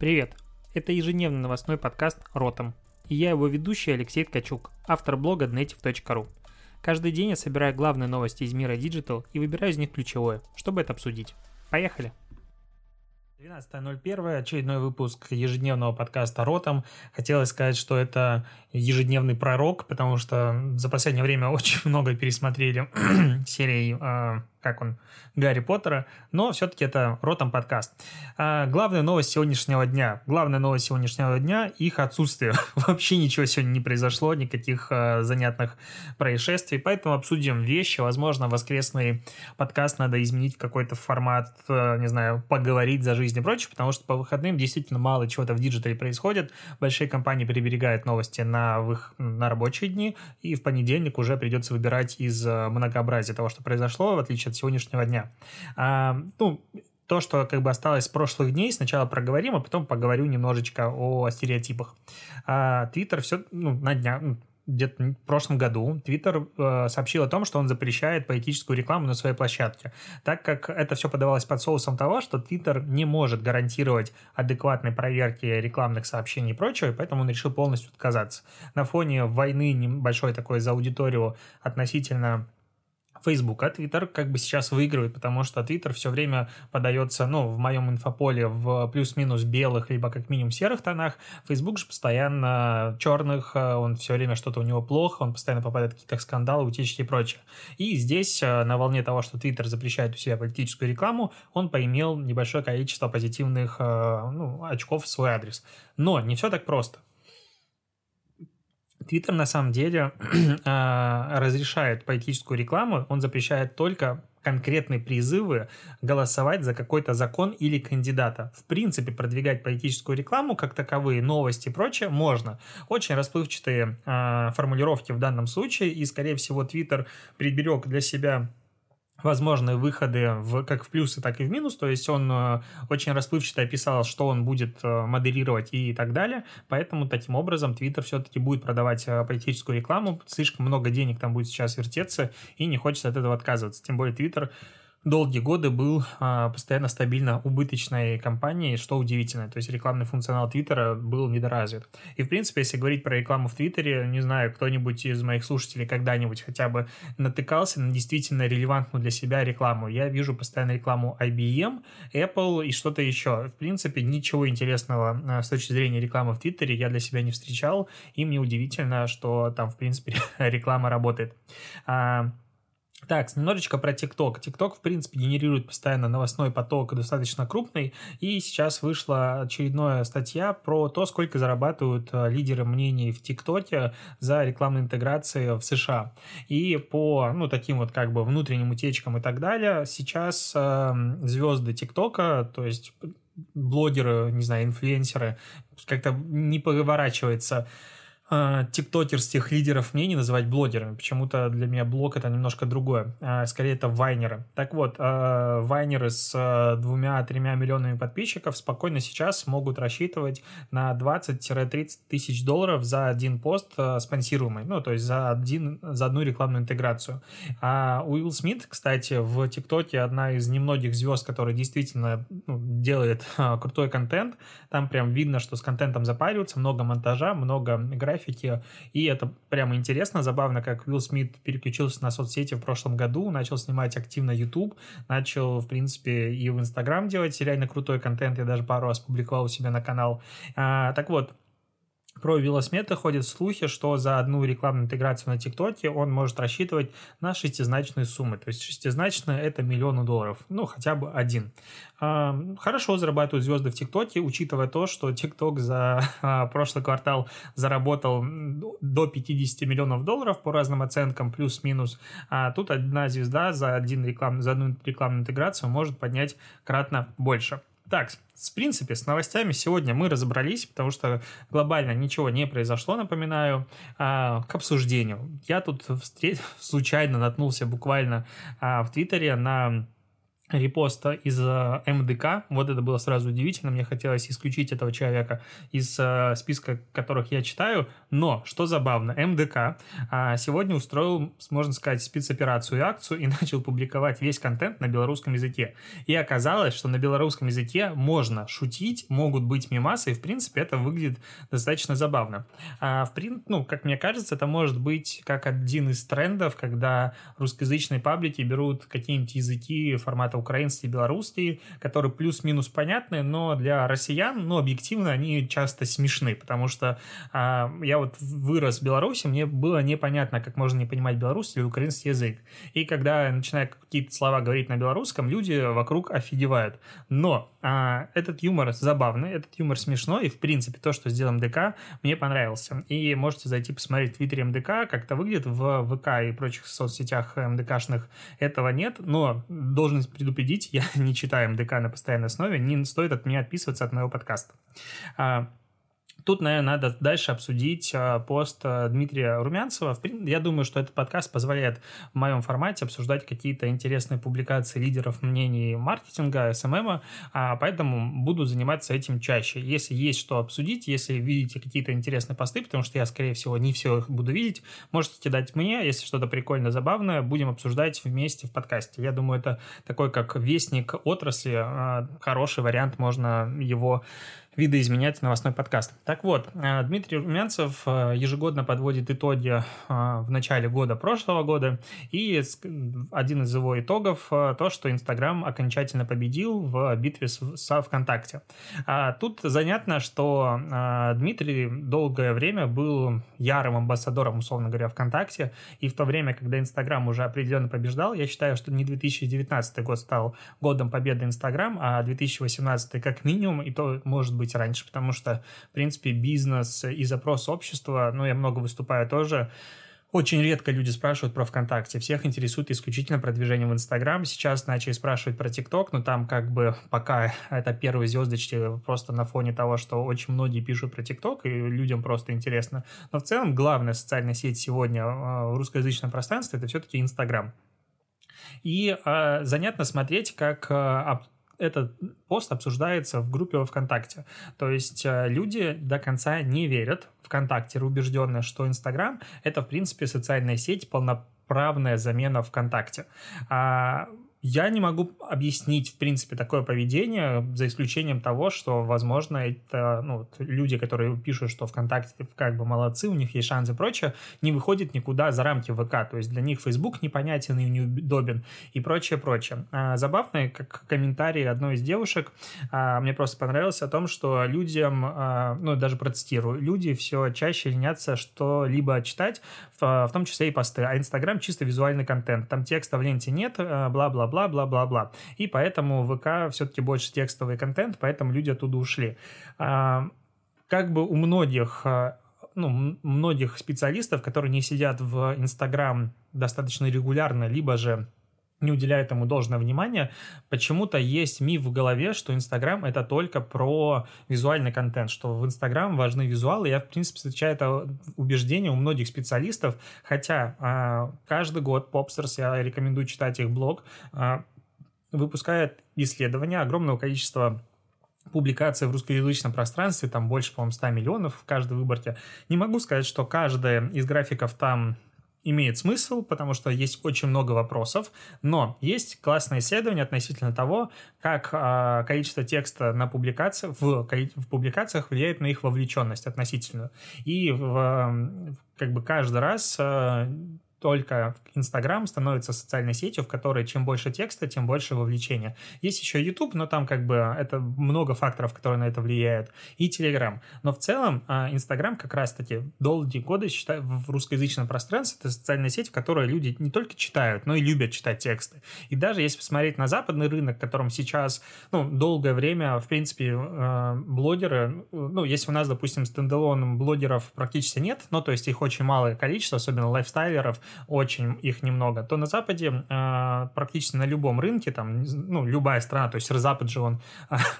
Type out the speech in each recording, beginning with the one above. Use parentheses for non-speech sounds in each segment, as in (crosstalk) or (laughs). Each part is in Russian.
Привет! Это ежедневный новостной подкаст «Ротом». И я его ведущий Алексей Ткачук, автор блога Dnetiv.ru. Каждый день я собираю главные новости из мира Digital и выбираю из них ключевое, чтобы это обсудить. Поехали! 12.01, очередной выпуск ежедневного подкаста «Ротом». Хотелось сказать, что это ежедневный пророк, потому что за последнее время (laughs) очень много пересмотрели (clears throat) серий а, как он, Гарри Поттера, но все-таки это Ротом подкаст. А, главная новость сегодняшнего дня. Главная новость сегодняшнего дня – их отсутствие. (laughs) Вообще ничего сегодня не произошло, никаких а, занятных происшествий, поэтому обсудим вещи. Возможно, воскресный подкаст надо изменить в какой-то формат, а, не знаю, поговорить за жизнь и прочее, потому что по выходным действительно мало чего-то в digital е происходит. Большие компании приберегают новости на, их, на рабочие дни, и в понедельник уже придется выбирать из а, многообразия того, что произошло, в отличие от сегодняшнего дня. А, ну, то, что как бы осталось с прошлых дней, сначала проговорим, а потом поговорю немножечко о стереотипах. Твиттер а, все, ну, на днях, ну, где-то в прошлом году Твиттер э, сообщил о том, что он запрещает политическую рекламу на своей площадке, так как это все подавалось под соусом того, что Твиттер не может гарантировать адекватной проверки рекламных сообщений и прочего, и поэтому он решил полностью отказаться. На фоне войны небольшой такой за аудиторию относительно Facebook, а Twitter как бы сейчас выигрывает, потому что Twitter все время подается, ну, в моем инфополе в плюс-минус белых, либо как минимум серых тонах. Facebook же постоянно черных, э, он все время что-то у него плохо, он постоянно попадает в какие-то скандалы, утечки и прочее. И здесь э, на волне того, что Twitter запрещает у себя политическую рекламу, он поимел небольшое количество позитивных э, ну, очков в свой адрес. Но не все так просто. Твиттер на самом деле (clears throat) а, разрешает политическую рекламу, он запрещает только конкретные призывы голосовать за какой-то закон или кандидата. В принципе, продвигать политическую рекламу, как таковые, новости и прочее, можно. Очень расплывчатые э, формулировки в данном случае, и, скорее всего, Твиттер приберег для себя возможные выходы в, как в плюсы, так и в минус. То есть он э, очень расплывчато описал, что он будет э, модерировать и так далее. Поэтому таким образом Twitter все-таки будет продавать э, политическую рекламу. Слишком много денег там будет сейчас вертеться, и не хочется от этого отказываться. Тем более Twitter долгие годы был а, постоянно стабильно убыточной компанией, что удивительно. То есть рекламный функционал Твиттера был недоразвит. И, в принципе, если говорить про рекламу в Твиттере, не знаю, кто-нибудь из моих слушателей когда-нибудь хотя бы натыкался на действительно релевантную для себя рекламу. Я вижу постоянно рекламу IBM, Apple и что-то еще. В принципе, ничего интересного а, с точки зрения рекламы в Твиттере я для себя не встречал, и мне удивительно, что там, в принципе, (laughs) реклама работает. Так, немножечко про ТикТок. ТикТок, в принципе, генерирует постоянно новостной поток достаточно крупный, и сейчас вышла очередная статья про то, сколько зарабатывают э, лидеры мнений в ТикТоке за рекламные интеграции в США. И по, ну, таким вот как бы внутренним утечкам и так далее, сейчас э, звезды ТикТока, то есть блогеры, не знаю, инфлюенсеры, как-то не поворачивается а, тиктокерских лидеров мнений называть блогерами. Почему-то для меня блог это немножко другое. А, скорее это вайнеры. Так вот, а, вайнеры с двумя-тремя миллионами подписчиков спокойно сейчас могут рассчитывать на 20-30 тысяч долларов за один пост спонсируемый. Ну, то есть за, один, за одну рекламную интеграцию. А Уилл Смит, кстати, в ТикТоке одна из немногих звезд, которая действительно ну, делает крутой контент. Там прям видно, что с контентом запариваются, много монтажа, много графики графики, и это прямо интересно, забавно, как Уилл Смит переключился на соцсети в прошлом году, начал снимать активно YouTube, начал, в принципе, и в Instagram делать реально крутой контент, я даже пару раз публиковал у себя на канал. А, так вот, про Смита ходят слухи, что за одну рекламную интеграцию на ТикТоке он может рассчитывать на шестизначные суммы. То есть шестизначные – это миллионы долларов. Ну, хотя бы один. А, хорошо зарабатывают звезды в ТикТоке, учитывая то, что ТикТок за (laughs) а, прошлый квартал заработал до 50 миллионов долларов по разным оценкам, плюс-минус. А тут одна звезда за, один реклам, за одну рекламную интеграцию может поднять кратно больше. Так, в принципе, с новостями сегодня мы разобрались, потому что глобально ничего не произошло, напоминаю, а, к обсуждению. Я тут встр... (laughs) случайно наткнулся буквально а, в Твиттере на репоста из э, МДК. Вот это было сразу удивительно. Мне хотелось исключить этого человека из э, списка, которых я читаю. Но, что забавно, МДК а, сегодня устроил, можно сказать, спецоперацию и акцию и (laughs) начал публиковать весь контент на белорусском языке. И оказалось, что на белорусском языке можно шутить, могут быть мемасы, и, в принципе, это выглядит достаточно забавно. А, в прин... Ну, как мне кажется, это может быть как один из трендов, когда русскоязычные паблики берут какие-нибудь языки формата украинский и белорусский, которые плюс-минус понятны, но для россиян, ну, объективно, они часто смешны, потому что а, я вот вырос в Беларуси, мне было непонятно, как можно не понимать белорусский или украинский язык. И когда я начинаю какие-то слова говорить на белорусском, люди вокруг офигевают. Но а, этот юмор забавный, этот юмор смешной, и, в принципе, то, что сделал МДК, мне понравился. И можете зайти посмотреть в Твиттере МДК, как это выглядит в ВК и прочих соцсетях МДКшных. Этого нет, но должен предупредить, я (laughs) не читаю МДК на постоянной основе, не стоит от меня отписываться от моего подкаста. А, Тут, наверное, надо дальше обсудить а, пост а, Дмитрия Румянцева. Я думаю, что этот подкаст позволяет в моем формате обсуждать какие-то интересные публикации лидеров мнений маркетинга, СММа, а, поэтому буду заниматься этим чаще. Если есть что обсудить, если видите какие-то интересные посты, потому что я, скорее всего, не все их буду видеть, можете кидать мне, если что-то прикольно, забавное, будем обсуждать вместе в подкасте. Я думаю, это такой как вестник отрасли, хороший вариант, можно его видоизменять новостной подкаст. Так вот, э, Дмитрий Румянцев э, ежегодно подводит итоги э, в начале года прошлого года, и один из его итогов то, что Инстаграм окончательно победил в битве со ВКонтакте. А тут занятно, что Дмитрий долгое время был ярым амбассадором, условно говоря, ВКонтакте, и в то время, когда Инстаграм уже определенно побеждал, я считаю, что не 2019 год стал годом победы Инстаграм, а 2018 как минимум, и то, может быть, быть раньше, потому что, в принципе, бизнес и запрос общества, ну, я много выступаю тоже, очень редко люди спрашивают про ВКонтакте. Всех интересует исключительно продвижение в Инстаграм. Сейчас начали спрашивать про ТикТок, но там как бы пока это первые звездочки просто на фоне того, что очень многие пишут про ТикТок, и людям просто интересно. Но в целом главная социальная сеть сегодня а, в русскоязычном пространстве это все-таки Инстаграм. И э, занятно смотреть, как э, этот пост обсуждается в группе во ВКонтакте. То есть э, люди до конца не верят ВКонтакте, убежденные, что Инстаграм — это, в принципе, социальная сеть, полноправная замена ВКонтакте. А я не могу объяснить, в принципе, такое поведение, за исключением того, что, возможно, это ну, люди, которые пишут, что ВКонтакте как бы молодцы, у них есть шансы и прочее, не выходят никуда за рамки ВК. То есть для них Facebook непонятен и неудобен и прочее, прочее. А, забавно, как комментарий одной из девушек, а, мне просто понравилось о том, что людям, а, ну, даже процитирую, люди все чаще ленятся что-либо читать, в, в том числе и посты, а Инстаграм чисто визуальный контент. Там текста в ленте нет, бла-бла бла-бла-бла-бла-бла. И поэтому ВК все-таки больше текстовый контент, поэтому люди оттуда ушли. А, как бы у многих а, ну, многих специалистов, которые не сидят в Инстаграм достаточно регулярно, либо же не уделяют ему должное внимание, почему-то есть миф в голове, что Инстаграм это только про визуальный контент, что в Инстаграм важны визуалы. Я, в принципе, встречаю это убеждение у многих специалистов, хотя э, каждый год Popsters, я рекомендую читать их блог, э, выпускает исследования огромного количества публикаций в русскоязычном пространстве, там больше, по-моему, 100 миллионов в каждой выборке. Не могу сказать, что каждая из графиков там имеет смысл, потому что есть очень много вопросов, но есть классное исследование относительно того, как э, количество текста на публикациях, в, в публикациях влияет на их вовлеченность относительно. И в, как бы каждый раз э, только Инстаграм становится социальной сетью, в которой чем больше текста, тем больше вовлечения. Есть еще YouTube, но там как бы это много факторов, которые на это влияют, и Телеграм. Но в целом Инстаграм как раз-таки долгие годы считаю, в русскоязычном пространстве это социальная сеть, в которой люди не только читают, но и любят читать тексты. И даже если посмотреть на западный рынок, в котором сейчас ну, долгое время, в принципе, а, блогеры, ну, если у нас, допустим, standalone блогеров практически нет, ну, то есть их очень малое количество, особенно лайфстайлеров, очень их немного, то на Западе э, практически на любом рынке, там, ну, любая страна, то есть Запад же он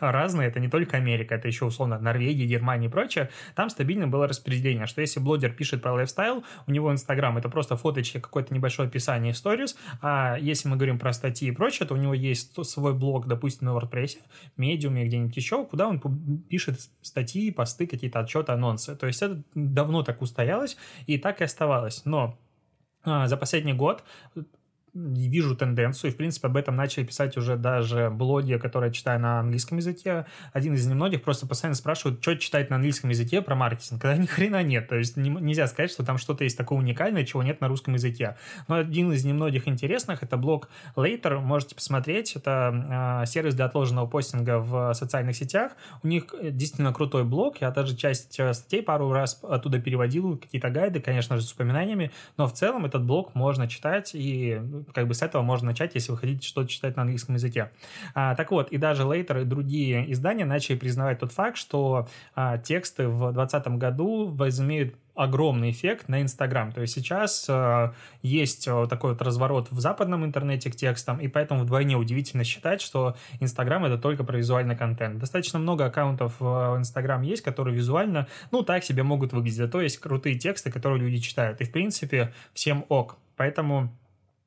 разный, это не только Америка, это еще условно Норвегия, Германия и прочее, там стабильно было распределение, что если блогер пишет про lifestyle, у него Инстаграм это просто фоточки, какое-то небольшое описание сторис, а если мы говорим про статьи и прочее, то у него есть свой блог, допустим, на WordPress, медиуме, где-нибудь еще, куда он пишет статьи, посты, какие-то отчеты, анонсы. То есть это давно так устоялось и так и оставалось. Но а, за последний год вижу тенденцию, и, в принципе, об этом начали писать уже даже блоги, которые я читаю на английском языке. Один из немногих просто постоянно спрашивают, что читать на английском языке про маркетинг, когда ни хрена нет. То есть не, нельзя сказать, что там что-то есть такое уникальное, чего нет на русском языке. Но один из немногих интересных — это блог Later, можете посмотреть. Это э, сервис для отложенного постинга в социальных сетях. У них действительно крутой блог. Я даже часть э, статей пару раз оттуда переводил, какие-то гайды, конечно же, с упоминаниями. Но в целом этот блог можно читать и как бы с этого можно начать, если вы хотите что-то читать на английском языке. А, так вот, и даже Later и другие издания начали признавать тот факт, что а, тексты в 2020 году возымеют огромный эффект на Инстаграм. То есть сейчас э, есть такой вот разворот в западном интернете к текстам, и поэтому вдвойне удивительно считать, что Инстаграм это только про визуальный контент. Достаточно много аккаунтов в Инстаграм есть, которые визуально, ну, так себе могут выглядеть. То есть крутые тексты, которые люди читают. И, в принципе, всем ок. Поэтому а,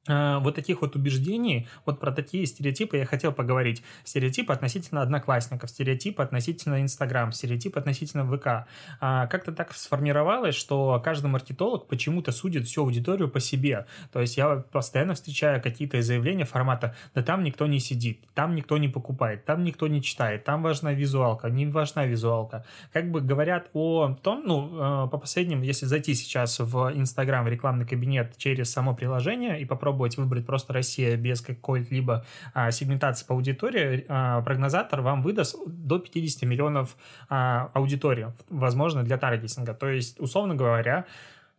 вот таких вот убеждений, вот про такие стереотипы я хотел поговорить. Стереотипы относительно одноклассников, стереотипы относительно Инстаграм, стереотипы относительно ВК. А, как-то так сформировалось, что каждый маркетолог почему-то судит всю аудиторию по себе. То есть я постоянно встречаю какие-то заявления формата «да там никто не сидит, там никто не покупает, там никто не читает, там важна визуалка, не важна визуалка». Как бы говорят о том, ну, а, по последним, если зайти сейчас в Инстаграм, в рекламный кабинет через само приложение и попробовать попробовать выбрать просто Россия без какой-либо а, сегментации по аудитории, а, прогнозатор вам выдаст до 50 миллионов а, аудитории, возможно, для таргетинга. То есть, условно говоря,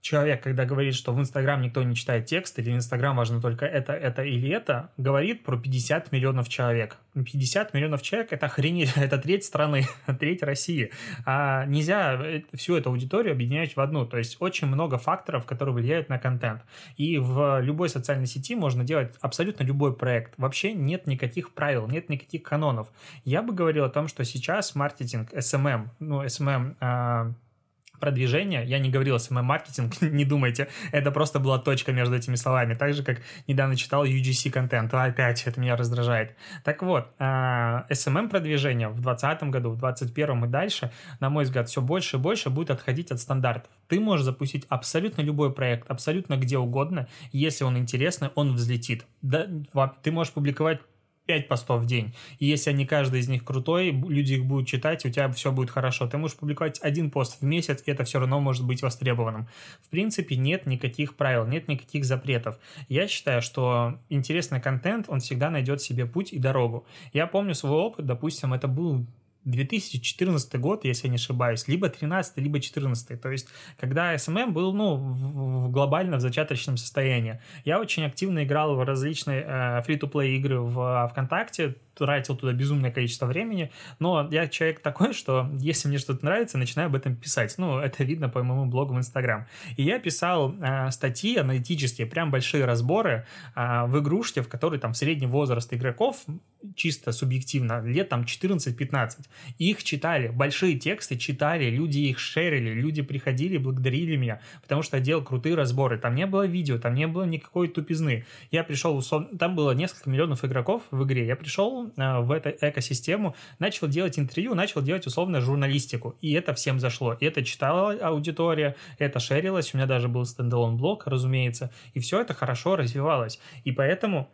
человек, когда говорит, что в Инстаграм никто не читает текст, или в Инстаграм важно только это, это или это, говорит про 50 миллионов человек. 50 миллионов человек — это охренеть, (laughs) это треть страны, (laughs) треть России. А нельзя э, всю эту аудиторию объединять в одну. То есть очень много факторов, которые влияют на контент. И в любой социальной сети можно делать абсолютно любой проект. Вообще нет никаких правил, нет никаких канонов. Я бы говорил о том, что сейчас маркетинг, SMM, ну, SMM, продвижения, я не говорил SMM-маркетинг, (laughs) не думайте, это просто была точка между этими словами, так же, как недавно читал UGC-контент, опять это меня раздражает. Так вот, SMM-продвижение в 2020 году, в 2021 и дальше, на мой взгляд, все больше и больше будет отходить от стандартов. Ты можешь запустить абсолютно любой проект, абсолютно где угодно, если он интересный, он взлетит. Да, ты можешь публиковать 5 постов в день. И если они каждый из них крутой, люди их будут читать, у тебя все будет хорошо. Ты можешь публиковать один пост в месяц, и это все равно может быть востребованным. В принципе, нет никаких правил, нет никаких запретов. Я считаю, что интересный контент, он всегда найдет себе путь и дорогу. Я помню свой опыт, допустим, это был 2014 год, если я не ошибаюсь, либо 13, либо 14. То есть, когда SMM был, ну, в, в глобально в зачаточном состоянии. Я очень активно играл в различные э, free-to-play игры в ВКонтакте, тратил туда безумное количество времени, но я человек такой, что если мне что-то нравится, начинаю об этом писать. Ну, это видно по моему блогу в Инстаграм. И я писал э, статьи аналитические, прям большие разборы э, в игрушке, в которой там средний возраст игроков чисто субъективно, лет там 14-15. Их читали, большие тексты читали, люди их шерили, люди приходили, благодарили меня, потому что я делал крутые разборы. Там не было видео, там не было никакой тупизны. Я пришел, там было несколько миллионов игроков в игре. Я пришел э, в эту экосистему, начал делать интервью, начал делать условно журналистику. И это всем зашло. И это читала аудитория, это шерилось. У меня даже был стендалон блог, разумеется. И все это хорошо развивалось. И поэтому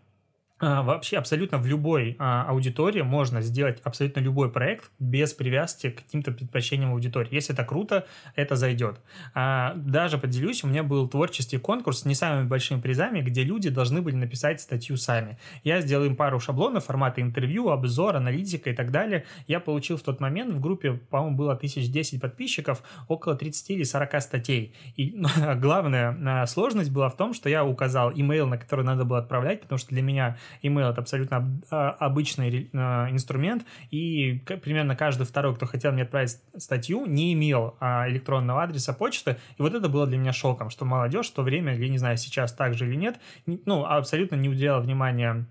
вообще абсолютно в любой а, аудитории можно сделать абсолютно любой проект без привязки к каким-то предпочтениям аудитории. Если это круто, это зайдет. А, даже поделюсь, у меня был творческий конкурс с не самыми большими призами, где люди должны были написать статью сами. Я сделал им пару шаблонов формата интервью, обзор, аналитика и так далее. Я получил в тот момент в группе, по-моему, было 1010 подписчиков, около 30 или 40 статей. И (laughs) ну, главная сложность была в том, что я указал имейл, на который надо было отправлять, потому что для меня Email — это абсолютно а, обычный а, инструмент, и примерно каждый второй, кто хотел мне отправить статью, не имел а, электронного адреса почты, и вот это было для меня шоком, что молодежь в то время, я не знаю, сейчас так же или нет, ну, абсолютно не уделяла внимания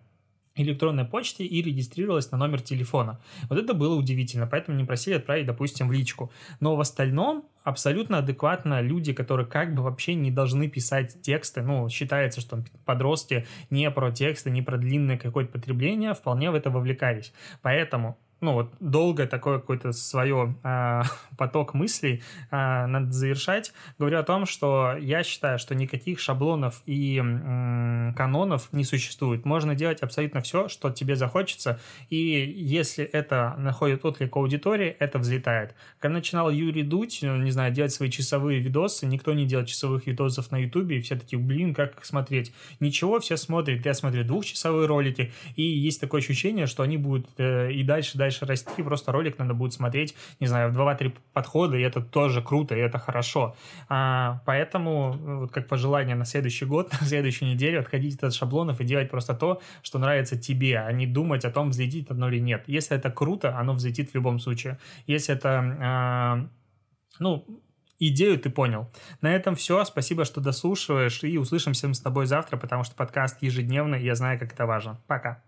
электронной почте и регистрировалась на номер телефона. Вот это было удивительно, поэтому не просили отправить, допустим, в личку. Но в остальном абсолютно адекватно люди, которые как бы вообще не должны писать тексты, ну, считается, что подростки не про тексты, не про длинное какое-то потребление, вполне в это вовлекались. Поэтому ну вот долго такое какое-то свое э, (laughs) поток мыслей э, надо завершать. Говорю о том, что я считаю, что никаких шаблонов и э, канонов не существует. Можно делать абсолютно все, что тебе захочется, и если это находит отклик аудитории, это взлетает. Когда начинал Юрий Дудь, ну, не знаю, делать свои часовые видосы, никто не делает часовых видосов на Ютубе, и все такие, блин, как смотреть? Ничего, все смотрят, я смотрю двухчасовые ролики, и есть такое ощущение, что они будут э, и дальше, дальше дальше расти, просто ролик надо будет смотреть, не знаю, в 2-3 подхода, и это тоже круто, и это хорошо. А, поэтому, вот как пожелание на следующий год, (laughs) на следующую неделю отходить от шаблонов и делать просто то, что нравится тебе, а не думать о том, взлетит оно или нет. Если это круто, оно взлетит в любом случае. Если это, а, ну, идею ты понял. На этом все. Спасибо, что дослушиваешь. И услышимся с тобой завтра, потому что подкаст ежедневный, и я знаю, как это важно. Пока.